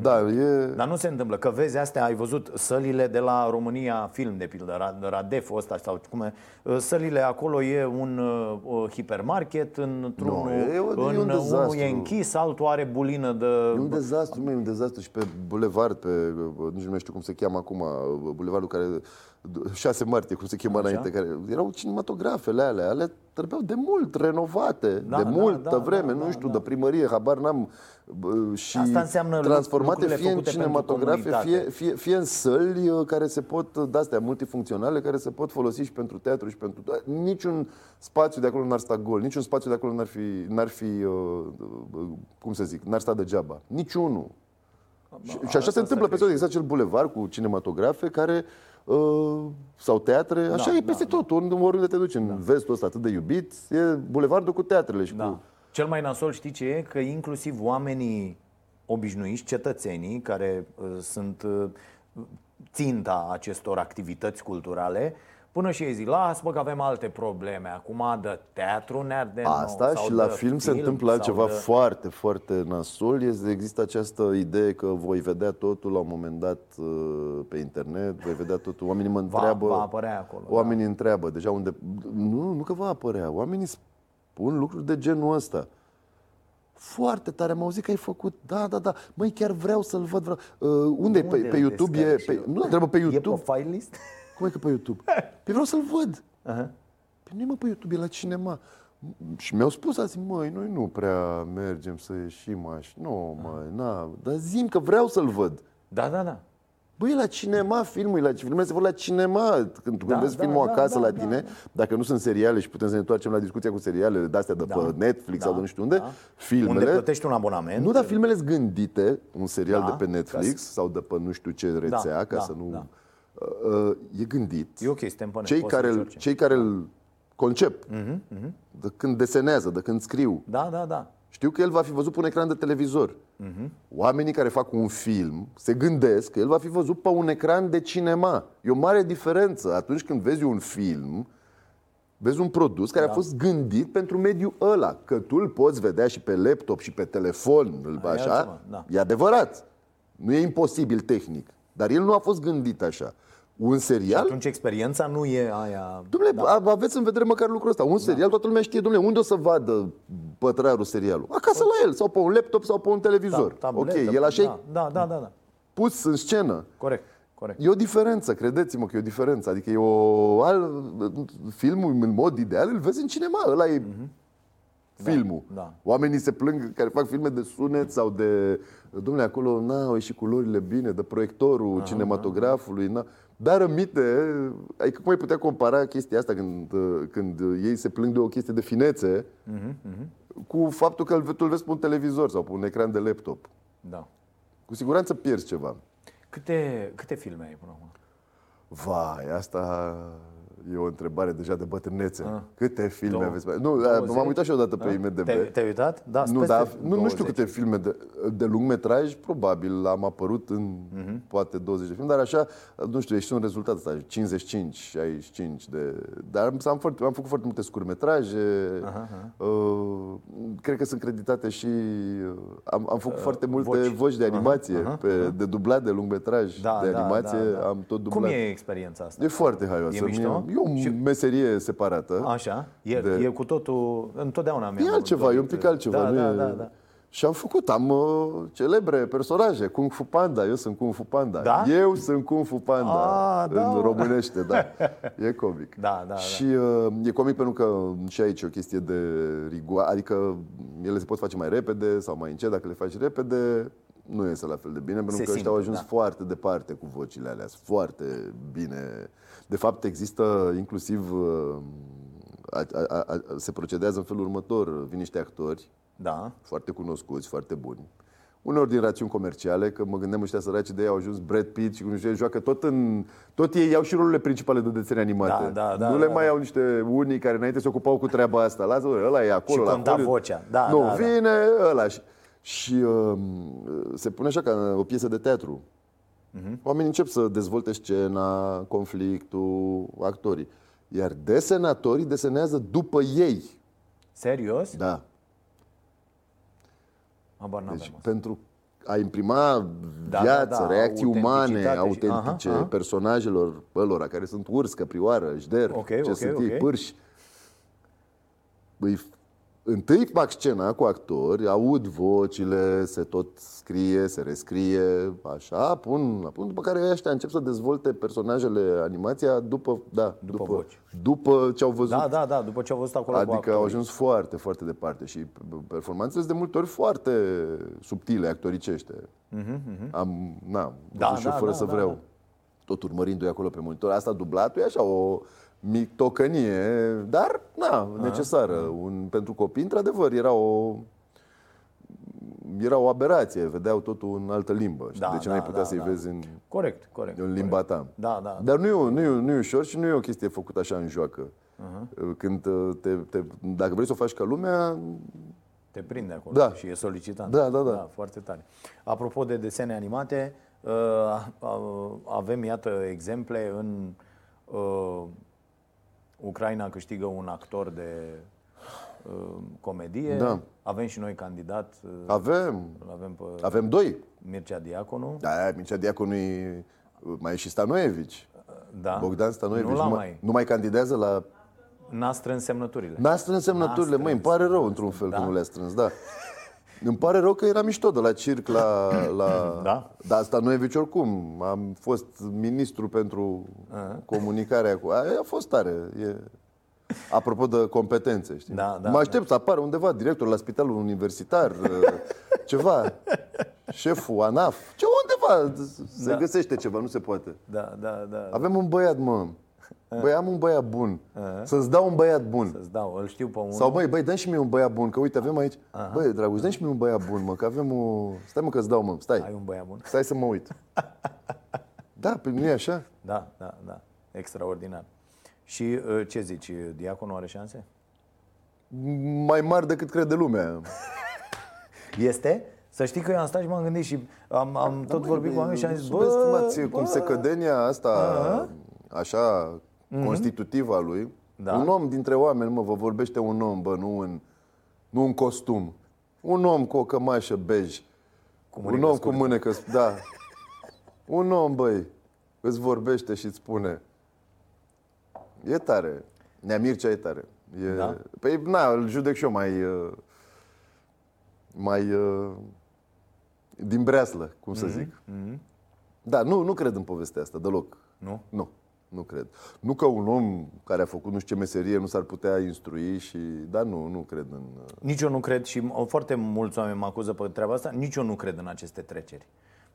Da, e... Dar nu se întâmplă, că vezi astea, ai văzut sălile de la România Film, de pildă, Ra- Radef ăsta sau cum e, sălile acolo e un uh, hipermarket, într-unul Nu, e- e un- e un în, unul dezastru. e închis, altul are bulină de... E un dezastru, mă, e un dezastru și pe bulevard, pe, nici nu mai știu cum se cheamă acum, bulevardul care, 6 martie, cum se chema Așa. înainte, care erau cinematografele alea, ale trebuiau de mult renovate, Da, de da, multă da, vreme, da, nu da, știu, da. de primărie, habar n-am, bă, și Asta înseamnă transformate lucrurile fie în făcute pentru cinematografe, fie, comunitate. fie, fie în săli uh, care se pot, de-astea multifuncționale, care se pot folosi și pentru teatru și pentru... Niciun spațiu de acolo n-ar sta gol, niciun spațiu de acolo n-ar fi, n-ar fi uh, uh, cum să zic, n-ar sta degeaba. Niciunul. Și, și așa se întâmplă pe tot. Există acel bulevard cu cinematografe care uh, sau teatre, așa Da, e peste da, tot, unde, oriunde te duci, în vestul ăsta atât de iubit, e bulevardul cu teatrele și Da. cu... Cel mai nasol știi ce e? Că inclusiv oamenii obișnuiți, cetățenii care uh, sunt uh, ținta acestor activități culturale, până și ei zic, lasă mă că avem alte probleme, acum de teatru ne arde nou, Asta sau și la de film se film, întâmplă sau altceva de... foarte, foarte nasol. Este, există această idee că voi vedea totul la un moment dat uh, pe internet, voi vedea totul. Oamenii mă Va, întreabă... va apărea acolo. da. Oamenii întreabă deja unde... Nu, nu că va apărea. Oamenii spun lucruri de genul ăsta. Foarte tare, am auzit că ai făcut. Da, da, da. Măi, chiar vreau să-l văd. Vreau. Uh, unde, e? Unde Pe, pe îl YouTube e... descarc și Pe, eu? nu, întreabă pe Da. E YouTube. pe file list? Cum e că pe YouTube? Păi vreau să-l văd. Aha. Păi nu e mă pe YouTube, e la cinema. Și mi-au spus azi, măi, noi nu prea mergem să ieșim așa. Nu, măi, na, dar zim că vreau să-l văd. Da, da, da. Băi, e la cinema filmul, e la, filmele se văd la cinema. Când, când Da, vezi da, filmul da, acasă da, la da, tine, dacă nu sunt seriale și putem să ne întoarcem la discuția cu serialele de-astea de Da, pe Netflix da, sau de nu știu unde, da. filmele... Unde plătești un abonament. Nu, dar filmele sunt gândite, un serial Da, de pe ca Netflix sau de pe nu știu ce rețea, Da, ca da, să nu... da. Uh, uh, e gândit E ok, suntem pe net, cei poți să care, zici îl- orice. cei care îl concep, de când desenează, de când scriu, Da, da, da. știu că el va fi văzut pe un ecran de televizor. Oamenii care fac un film se gândesc că el va fi văzut pe un ecran de cinema. E o mare diferență. Atunci când vezi un film, vezi un produs care a fost gândit pentru mediul ăla. Că tu îl poți vedea și pe laptop și pe telefon, îl- Aia e așa, altceva, da. e adevărat. Nu e imposibil tehnic. Dar el nu a fost gândit așa. Un serial Atunci experiența nu e aia... Dom'le, da. aveți în vedere măcar lucrul ăsta. Un serial, toată lumea știe, dom'le, unde o să vadă pătrarul serialul? Acasă la el, sau pe un laptop, sau pe un televizor. tabuletă, ok, el așa e da, da, da, da, da. pus în scenă. Corect, corect. E o diferență, credeți-mă că e o diferență. Adică e o... Al, filmul, în mod ideal, îl vezi în cinema. Ăla e filmul. da. Oamenii se plâng care fac filme de sunet sau de... Dom'le, acolo n-au ieșit culorile bine, de proiectorul cinematografului. N-a... Dar rămite, adică cum ai putea compara chestia asta când, uh, când ei se plâng de o chestie de finețe cu faptul că îl, tu îl vezi pe un televizor sau pe un ecran de laptop. Da. Cu siguranță pierzi ceva. Câte, câte filme ai până acum? Vai, asta e o întrebare deja de bătrânețe. Ah. Câte filme Două- aveți? Nu, 20? m-am uitat și odată pe Ah? IMDb. Te-ai, te-ai uitat? Da, Nu, peste dar, nu, nu 20. știu câte filme de, de lung metraj, probabil am apărut în Mhm. poate 20 de filme, dar așa, nu știu, e și un rezultat ăsta, 55, 65 de... Dar am, foarte, am făcut foarte multe scurtmetraje, uh, cred că sunt creditate și... Uh, am, am făcut foarte multe voci. voci, de animație, pe, de dublat de lungmetraj, Da, de da, animație, da, da. am tot dublat. Cum e experiența asta? E foarte haioasă. E mișto? E o Și- meserie separată. Așa? E, De- e cu totul... Întotdeauna mi-am E altceva, dorit. e un pic altceva. Da, nu da, e... da, da. Și am făcut, am uh, celebre personaje, Kung Fu Panda, eu sunt Kung Fu Panda. Da? Eu sunt Kung Fu Panda, Ah, da, în mă. românește, da. E comic. Da, da, Și uh, e comic pentru că și aici e o chestie de rigoare, adică ele se pot face mai repede sau mai încet, dacă le faci repede, nu iese la fel de bine, pentru Se că ăștia au simte, ajuns da. foarte departe cu vocile alea, sunt foarte bine. De fapt, există inclusiv, uh, a, a, a, se procedează în felul următor, vin niște actori, Da. foarte cunoscuți, foarte buni. Uneori din rațiuni comerciale, că mă gândeam ăștia săraci de ei au ajuns Brad Pitt și cum știu, joacă tot în... Tot ei iau și rolurile principale de desene animate. Da, da, da, nu le da, mai da. au niște unii care înainte se ocupau cu treaba asta. Lasă, bă, ăla e acolo. Și la conta Hollywood. vocea. Da, nu, da, da. vine ăla. Și, și uh, se pune așa ca o piesă de teatru. Mhm. Oamenii încep să dezvolte scena, conflictul, actorii. Iar desenatorii desenează după ei. Serios? Da. Habar n-avem Deci, asta. pentru a imprima Da, viață, da, da, reacții umane, autenticitate și- autentice, Aha, aha. personajelor ălora care sunt urs, căprioară, jder, Ok, ce ok, sunt ok. ei, pârși. Îi, întâi fac scena cu actori, aud vocile, se tot scrie, se rescrie, așa, pun, pun după care ăștia încep să dezvolte personajele, animația după, da, După după, voci. după ce au văzut. Da, da, da, după ce au văzut acolo cu Adică au actorii. ajuns foarte, foarte departe și performanțele sunt de multe ori foarte subtile, actoricește. Am, na, Mhm, Da, văzut și eu da, fără da, să da, vreau. da. Tot urmărindu-i acolo pe monitor. Asta dublatul e așa o mitocănie, dar na, necesară. Un, pentru copii, într-adevăr, era o era o aberație, vedeau totul în altă limbă. Da, de ce da, n-ai putea da, să-i da. vezi în, Corect, corect. în limba ta? Da, da. Dar nu e, nu, e, nu e ușor și nu e o chestie făcută așa în joacă. Când uh, te, te, dacă vrei să o faci ca lumea, Te prinde acolo Da. și e solicitant. Da, da, da. da foarte tare. Apropo de desene animate, uh, uh, avem, iată, exemple în uh, Ucraina câștigă un actor de uh, comedie. Da. Avem și noi candidat, uh, avem, îl avem pe avem doi. Mircea Diaconu. Da, Mircea Diaconu e, mai e și Stanoievici. Da. Bogdan Stanoievici Nu, l-am nu, mai... mai, nu mai candidează la... N-a strâns semnăturile. N-a strâns semnăturile, N-a măi, îmi strâns, pare rău n-a într-un fel strâns, că da. nu le-a strâns, da. Îmi pare rău că era mișto de la circ la... la... Da. Dar Stanoievici oricum, am fost ministru pentru comunicarea cu... Aia a fost tare, e... Apropo de competențe, știi? Da, da, mă aștept să apară undeva director la spitalul universitar, ceva, șeful ANAF, ce undeva se Da. găsește ceva, nu se poate. Da, da, da. Avem un băiat, mă. Băi, am un băiat bun. Să-ți dau un băiat bun. Să-ți dau, îl știu pe unul. Sau, băi, băi, dă și mie un băiat bun, că uite, avem aici... Băi, Dragoș, dă și mie un băiat bun, mă, că avem o... Stai, mă, că-ți dau, mă, stai. Ai un băiat bun? Stai să mă uit. Da, pe nu e așa? Da, da, da. Extraordinar. Și uh, ce zici, Diaconul are șanse? Mai mari decât crede lumea. Este? Să știi că eu am stat și m-am gândit și am, am tot vorbit cu oameni și am zis, bă, Subestimați bă, cum secădenia asta, așa, constitutivă a lui. Da. Un om dintre oameni, mă, vă vorbește un om, bă, nu în, nu în costum. Un om cu o cămașă bej. Cu un mânecă om scurtă. cu mânecă, da. un om, băi, îți vorbește și îți spune. E tare. Nea Mircea e tare. E, Da? Păi, na, îl judec și eu mai... uh, Mai... uh, Din breaslă, cum să zic. Da, nu, nu cred în povestea asta deloc. Nu? Nu, nu cred. Nu că un om care a făcut nu știu ce meserie nu s-ar putea instrui și... Dar nu, nu cred în... uh, Nici eu nu cred și m- foarte mulți oameni mă acuză pe treaba asta, nici eu nu cred în aceste treceri.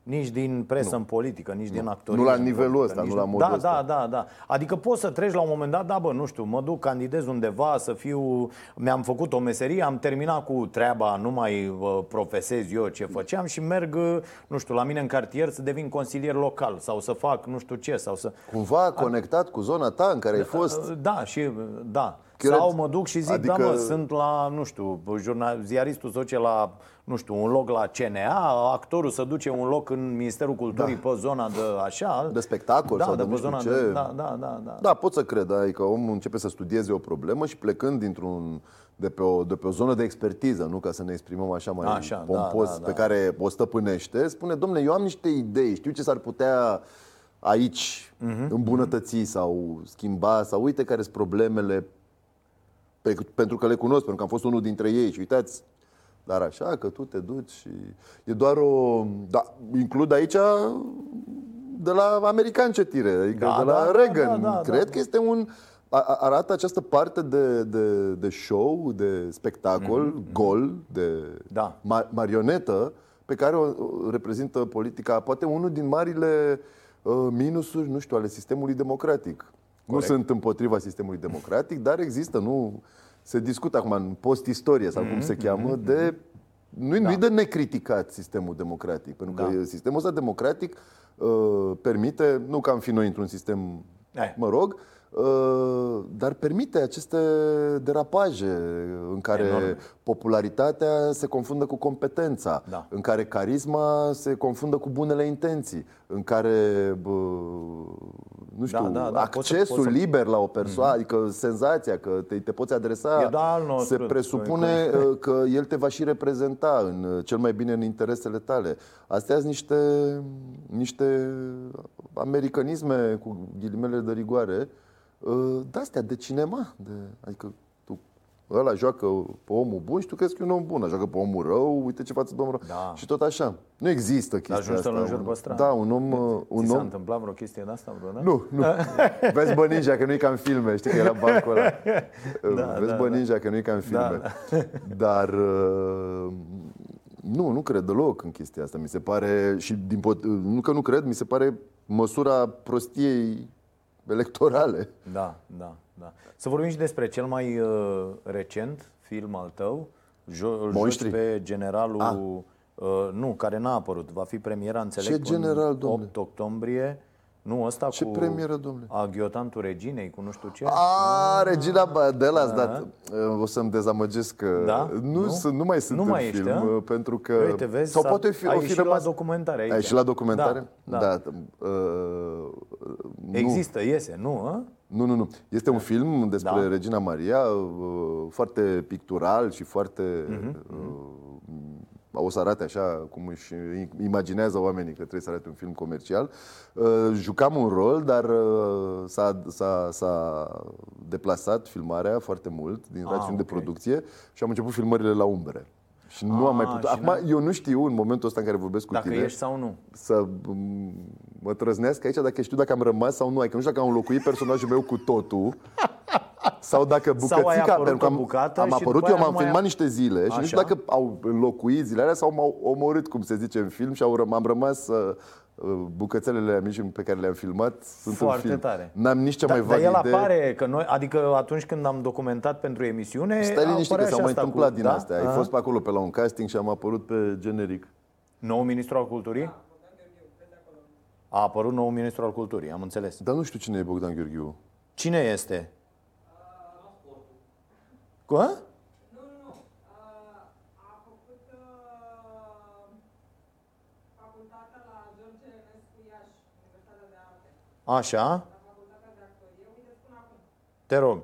Nici din presă în politică, nici din actorie. Nu la în nivelul politică, ăsta, nici nu la modul da, ăsta. Da, da, da. Adică poți să treci la un moment dat, da, bă, nu știu, mă duc, candidez undeva, să fiu, mi-am făcut o meserie, am terminat cu treaba, nu mai uh, profesez eu ce făceam și merg, uh, nu știu, la mine în cartier să devin consilier local sau să fac nu știu ce sau să... Cumva conectat cu zona ta în care ai fost. Da, și da. Cred. Sau mă duc și zic, adică... Adică- da mă, sunt la, nu știu, jurnal, ziaristul se duce la, nu știu, un loc la CNA, actorul se duce un loc în Ministerul Culturii da. pe zona de așa. De spectacol da, sau de de pe nu știu zona ce. de, da, da, da, da. Da, pot să cred, adică omul începe să studieze o problemă și plecând dintr-un de pe, o, de pe o zonă de expertiză, nu ca să ne exprimăm așa mai Așa, da, pompos, da, da. pe care o stăpânește, spune, domnule, eu am niște idei, știu ce s-ar putea aici Mhm. îmbunătăți sau schimba, sau uite care sunt problemele pe, pentru că le cunosc, pentru că am fost unul dintre ei și uitați, dar așa că tu te duci și e doar o... Da, includ aici de la american ce tire, adică Da, de la da, da, Reagan. da, da, Cred da. că este un... a- a- Arată această parte de, de, de show, de spectacol, gol, de Da. ma- marionetă, pe care o o reprezintă politica, poate unul din marile uh, minusuri, nu știu, ale sistemului democratic. Nu sunt împotriva sistemului democratic, dar există, nu se discută acum în post-istorie sau cum se cheamă, de nu da. de necriticat sistemul democratic, pentru că Da. sistemul ăsta democratic uh, permite, nu că am fi noi într-un sistem, Eh. mă rog, uh, dar permite aceste derapaje în care Enorme. popularitatea se confundă cu competența, Da. în care carisma se confundă cu bunele intenții, în care, bă, nu știu, Da, da, da, poți să- accesul poți să- liber la o persoană, adică senzația că te, te poți adresa, E doar al nostru. se presupune uh, că el te va și reprezenta în uh, cel mai bine în interesele tale. Astea sunt niște, niște americanisme cu ghilimele de rigoare, uh, de-astea, de cinema. De, adică tu ăla joacă pe omul bun și tu crezi că e un om bun, ăla joacă pe omul rău, uite ce față domnul rău. Da. Și tot așa. Nu există chestia ajungi să-l asta. înjuri Un- pe stradă? Da, un om... uh, Un Ți s-a om întâmplat vreo chestie de asta vreodată? nu, nu. Vezi bă ninja că nu e ca în filme, știi că era bancul ăla. Da, Vezi da, bă da. ninja că nu e ca în filme. Dar uh, nu, nu cred deloc în chestia asta. Mi se pare, și din pot, nu că nu cred, mi se pare măsura prostiei electorale. Da, da, da. Să vorbim și despre cel mai uh, recent film al tău. Jo- îl joci Monștri. pe generalul Ah. Uh, nu, care n-a apărut. Va fi premiera, înțeleg, Ce cu general, în domnule? 8 octombrie. Nu, ăsta Ce cu premieră, domnule? aghiotantul reginei, cu nu știu ce. A, Regina Ba- de la dat. Uh, O să-mi dezamăgesc că Da? nu, Nu? Sunt, nu mai sunt Nu în mai ești, film, a? uh, pentru că... Uite, vezi, sau s-a- poate fi, ai o fi ieșit rămas... la documentare aici. Ai ieșit la documentare? Da, da. uh, nu. Există, iese, nu? A? Nu, nu, nu. Este un film despre Da. Regina Maria, uh, foarte pictural și foarte... Mhm, uh, O să arate așa cum își imaginează oamenii că trebuie să arate un film comercial. Uh, Jucam un rol, dar uh, s-a, s-a, s-a deplasat filmarea foarte mult din Ah, rațiuni de ok. producție și am început filmările la umbre. Și nu am mai Ah, putut. și Acum, eu nu știu în momentul ăsta în care vorbesc cu Dacă tine ești sau nu. să m, mă trăznesc aici dacă știu dacă am rămas sau nu. Adică nu știu dacă am înlocuit personajul meu cu totul sau dacă bucățica, ai apărut pentru că o am, bucată am și apărut, după eu aia m-am nu mai filmat a- niște zile și nu știu Așa. dacă au înlocuit zilele alea sau m-au omorât, cum se zice în film și au răm- am rămas uh, uh, bucățelele mici pe care le-am filmat sunt Foarte în film. tare. N-am nici cea Da, mai dar vagă el idee. apare, că noi, adică atunci când am documentat pentru emisiune, Stai liniștit că apărea s-au și mai asta întâmplat cu, din da? astea. Ai Aha. fost pe acolo pe la un casting și am apărut pe generic. Nou ministru al culturii? A apărut nou ministru al culturii, am înțeles. Dar nu știu cine e Bogdan Gheorghiu. Cine este? Cu? a? Nu, nu, nu. Uh, A făcut uh, facultatea la George Enescu Iași, Universitatea de Arte. Așa, La facultatea de actorie. Uite, spun acum. te rog.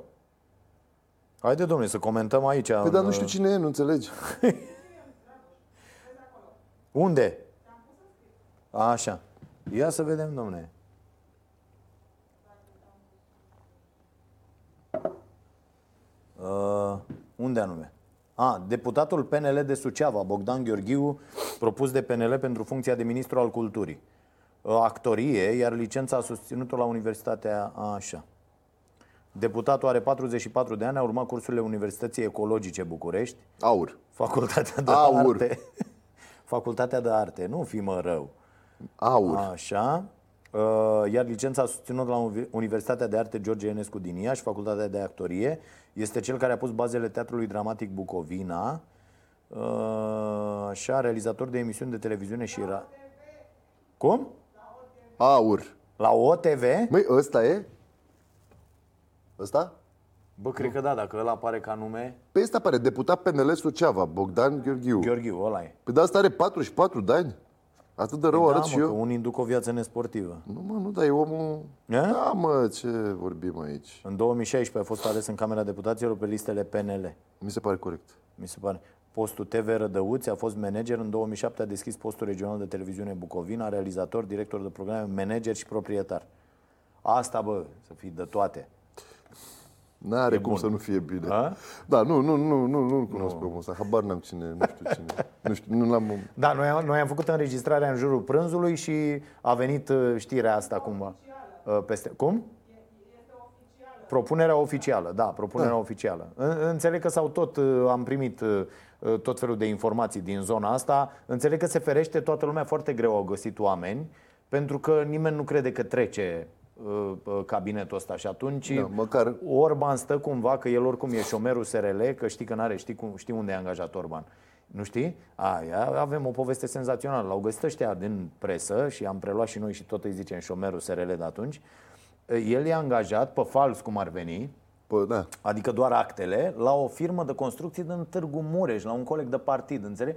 Haide, domnule, să comentăm aici. Păi dar în- nu știu cine e, nu înțelegi. Unde? Așa. Ia să vedem, domnule. Uh, unde anume? A, deputatul PNL de Suceava, Bogdan Gheorghiu, propus de PNL pentru funcția de ministru al culturii. Uh, actorie, iar licența a susținut-o la Universitatea a, așa. Deputatul are 44 de ani, a urmat cursurile Universității Ecologice București, Aur. Facultatea de Aur. Arte. Facultatea de Arte, nu fi mă rău. Aur. Așa. Uh, Iar licența susținut la Uvi- Universitatea de Arte George Enescu din Iași, Facultatea de Actorie. Este cel care a pus bazele Teatrului Dramatic Bucovina. Uh, Așa, realizator de emisiuni de televiziune și era... Cum? Aur. La OTV? Măi, ăsta e? Ăsta? Bă, cred că da, dacă ăla apare ca nume, Pe ăsta pare deputat PNL Suceava, Bogdan Gheorghiu. Gheorghiu, ăla e. Păi de asta are 44 de ani. Atât de rău da, arăt mă, și că eu. unii duc o viață nesportivă. Nu, mă, nu, dar e omul... E? Da, mă, ce vorbim aici. În 2016 a fost ales în Camera Deputaților pe listele PNL. Mi se pare corect. mi se pare. Postul TV Rădăuți a fost manager, în 2007 a deschis postul regional de televiziune Bucovina, realizator, director de programe, manager și proprietar. Asta, bă, să fii de toate. N-are E cum bun. să nu fie bine. A? Da, nu, nu, nu, nu, nu-l cunosc pe omul ăsta. Habar n-am cine, nu știu cine. Nu știu, nu l-am... Da, noi am, noi am făcut înregistrarea în jurul prânzului și a venit uh, știrea asta cumva. uh, Peste. Cum? Propunerea oficială, da, propunerea oficială. În- Înțeleg că s-au tot, uh, am primit uh, uh, tot felul de informații din zona asta. Înțeleg că se ferește toată lumea foarte greu au găsit oameni, pentru că nimeni nu crede că trece uh, uh, cabinetul ăsta și atunci Da, măcar- Orban stă cumva că el oricum e șomerul SRL, că știi că n-are, știi, cum, știi unde e angajat Orban. Nu știi? Aia, avem o poveste senzațională. L-au găsit ăștia din presă și am preluat și noi și tot îi zicem șomerul SRL de atunci. El e angajat pe fals, cum ar veni, Pă, da. adică doar actele, la o firmă de construcții din Târgu Mureș, la un coleg de partid, înțelegi?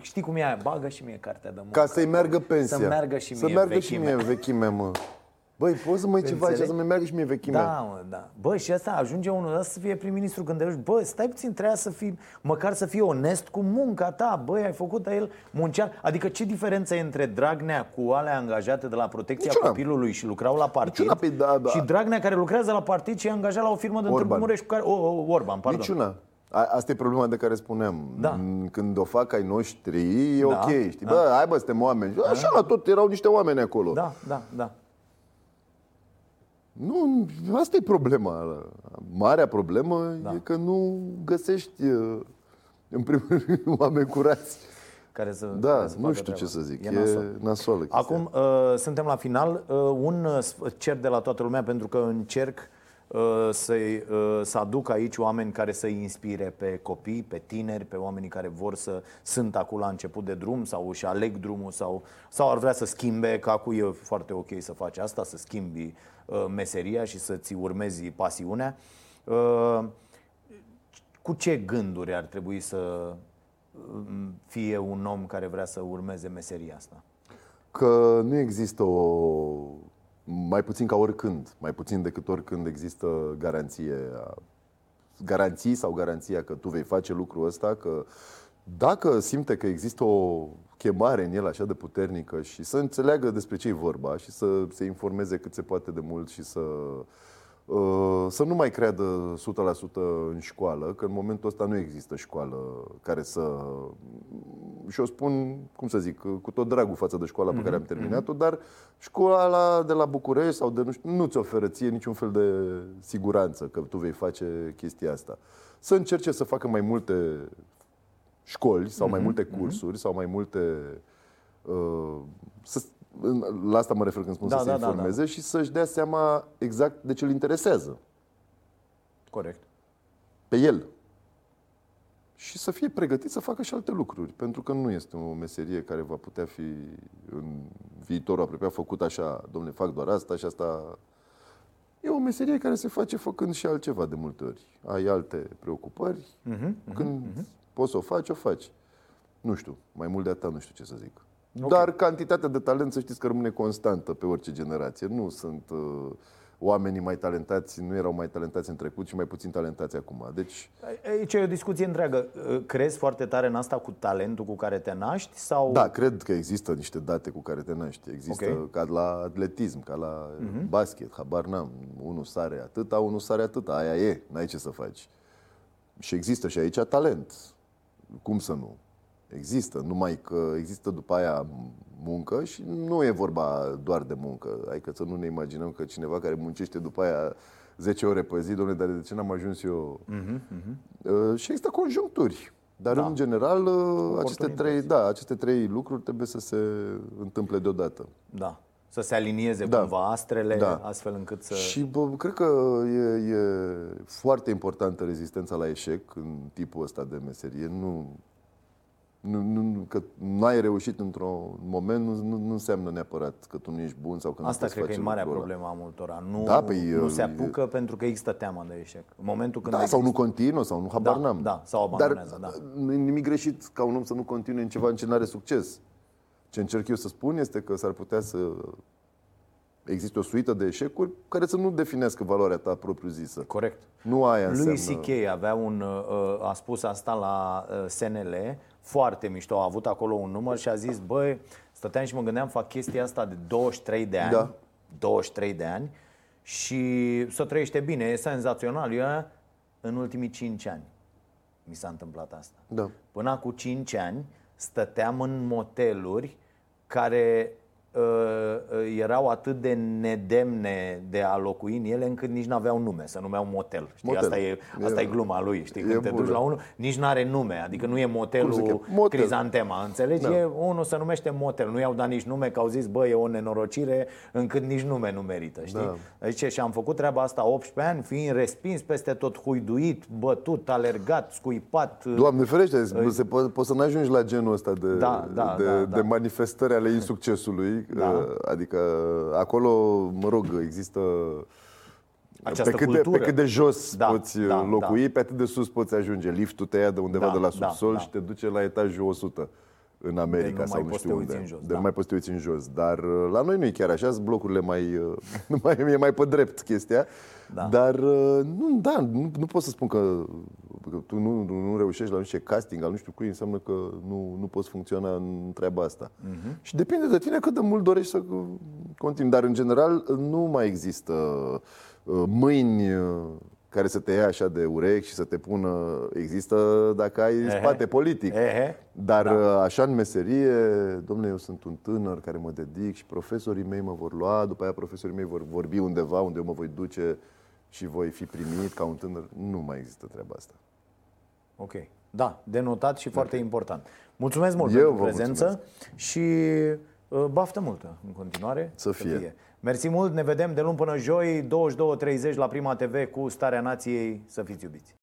Știi cum e aia? Bagă și mie cartea de muncă. Ca să-i meargă pensia. Să meargă și Să mie meargă și vechimea. mie vechimea, mă. Băi, poți să mă iei ceva aici, Înțelegi? să-mi meargă și mie vechimea. Da, mă, da. Bă, și asta ajunge unul ăsta să fie prim-ministru când te duci. Bă, stai puțin, trebuia să fii, măcar să fii onest cu munca ta. Băi, ai făcut, dar el muncea. Adică ce diferență e între Dragnea cu alea angajate de la protecția Niciuna. copilului și lucrau la partid Niciuna, păi da, da. și Dragnea care lucrează la partid și e angajat la o firmă de Orban. Târgu Mureș cu care... O, o, Orban, pardon. Niciuna. A- Asta e problema de care spuneam. Da. M, Când o fac ai noștri, e Da, ok. Știi? da. Bă, hai bă, suntem oameni. Așa la tot erau niște oameni acolo. Da, da, da. Nu, asta e problema. Marea problemă Da. e că nu găsești, uh, în primul rând, oameni curați. Care să, Da, care să nu facă știu ce treaba. să zic. E E, nasol. nasoală chestia. Acum uh, suntem la final. Uh, un uh, sf- cer de la toată lumea, pentru că în cerc uh, să, uh, să aducă aici oameni care să inspire pe copii, pe tineri, pe oamenii care vor să sunt acum la început de drum sau își aleg drumul sau, sau ar vrea să schimbe, că acum e foarte ok să faci asta, să schimbi uh, meseria și să-ți urmezi pasiunea. Uh, cu ce gânduri ar trebui să um, fie un om care vrea să urmeze meseria asta? Că nu există o... Mai puțin ca oricând, mai puțin decât oricând există garanție garanții sau garanția că tu vei face lucrul ăsta, că dacă simte că există o chemare în el așa de puternică și să înțeleagă despre ce e vorba și să se informeze cât se poate de mult și să Uh, să nu mai creadă 100% în școală, că în momentul ăsta nu există școală care să... Și o spun, cum să zic, cu tot dragul față de școala pe care am mhm, terminat-o, mhm. dar școala de la București sau de nu știu, nu ți oferă ție niciun fel de siguranță că tu vei face chestia asta. Să încerce să facă mai multe școli sau mai mhm, multe cursuri sau mai multe... Uh, să, la asta mă refer când spun da, să da, se da, informeze da, da. și să-și dea seama exact de ce îl interesează. Corect. Pe el. Și să fie pregătit să facă și alte lucruri. Pentru că nu este o meserie care va putea fi în viitorul apropiat făcut așa, domnule, fac doar asta și asta. E o meserie care se face făcând și altceva de multe ori. Ai alte preocupări, uh-huh, când uh-huh. Poți să o faci, o faci. Nu știu, mai mult de atât nu știu ce să zic. Okay. Dar cantitatea de talent, să știți că rămâne constantă pe orice generație. Nu sunt uh, oamenii mai talentați, nu erau mai talentați în trecut și mai puțin talentați acum. Deci... Aici e o discuție întreagă. Uh, crezi foarte tare în asta cu talentul cu care te naști? Sau... Da, cred că există niște date cu care te naști. Există okay. ca la atletism, ca la uh-huh. basket, habar n-am. Unul sare atâta, unul sare atâta. Aia e, n-ai ce să faci. Și există și aici talent. Cum să nu? Există, numai că există după aia muncă și nu e vorba doar de muncă. Adică să nu ne imaginăm că cineva care muncește după aia 10 ore pe zi, domnule, dar de ce n-am ajuns eu? Uh-huh, uh-huh. Și există conjuncturi. Dar da. în general aceste trei, da, aceste trei lucruri trebuie să se întâmple deodată. Da. Să se alinieze da. cumva astrele da. astfel încât să... Și bă, cred că e, e foarte importantă rezistența la eșec în tipul ăsta de meserie. Nu, nu, nu, că nu ai reușit într-un moment nu, nu, nu înseamnă neapărat că tu nu ești bun sau că Asta nu cred că e marea problemă a multora. Nu, da, păi, nu se apucă e... pentru că există teama de eșec. În momentul când da, există... sau nu continuă sau nu habar da, n-am. Da, sau abandonează, Dar da. nu e nimic greșit ca un om să nu continue în ceva în ce nu are succes. Ce încerc eu să spun este că s-ar putea să Există o suită de eșecuri care să nu definească valoarea ta propriu-zisă. Corect. Nu aia înseamnă... Lui C.K. avea un, uh, uh, a spus asta la uh, SNL, foarte mișto, a avut acolo un număr și a zis, băi, stăteam și mă gândeam, fac chestia asta de 23 de ani, da. 23 de ani și să trăiește bine, e senzațional. Eu în ultimii 5 ani mi s-a întâmplat asta. Da. Până cu 5 ani stăteam în moteluri care Uh, uh, erau atât de nedemne de a locui în ele încât nici nu aveau nume, să numeau motel. Știi? Motel. Asta, e, asta e, e gluma lui. Știi? Când te duci la unul, nici nu are nume. Adică nu e motelul motel. Crizantema. Înțelegi? Da. E unul se numește motel. Nu i-au dat nici nume, că au zis, bă, e o nenorocire încât nici nume nu merită. Știi? Da. Deci, și am făcut treaba asta 18 ani, fiind respins peste tot, huiduit, bătut, alergat, scuipat. Doamne ferește, se po- poți să nu ajungi la genul ăsta de, da, da, de, da, da. de manifestări ale insuccesului da. Uh, adică acolo, mă rog, există Această pe cât, cultură. de, pe cât de jos da, poți da, uh, locui, da. pe atât de sus poți ajunge. Liftul te ia de undeva da, de la da, subsol da, și te duce la etajul 100 în America sau nu știu unde. Jos, de da. nu mai poți să te uiți în jos. Dar uh, la noi nu e chiar așa, sunt blocurile mai, mai, e mai pe drept chestia. Da. Dar nu, da, nu, nu pot să spun că, că tu nu, nu reușești la nu știu ce casting al nu știu cui, înseamnă că nu, nu poți funcționa în treaba asta. Uh-huh. Și depinde de tine cât de mult dorești să continui. Dar, în general, nu mai există uh, mâini care să te ia așa de urechi și să te pună, există dacă ai Ehe. spate politic. Ehe. Dar da. așa în meserie, domnule, eu sunt un tânăr care mă dedic și profesorii mei mă vor lua, după aia profesorii mei vor vorbi undeva unde eu mă voi duce și voi fi primit ca un tânăr. Nu mai există treaba asta. Ok. Da, denotat și foarte important. Mulțumesc mult Eu pentru prezență mulțumesc. și uh, baftă multă în continuare. Să fie. Să fie. Mersi mult, ne vedem de luni până joi, 22.30 la Prima TV cu Starea Nației. Să fiți iubiți!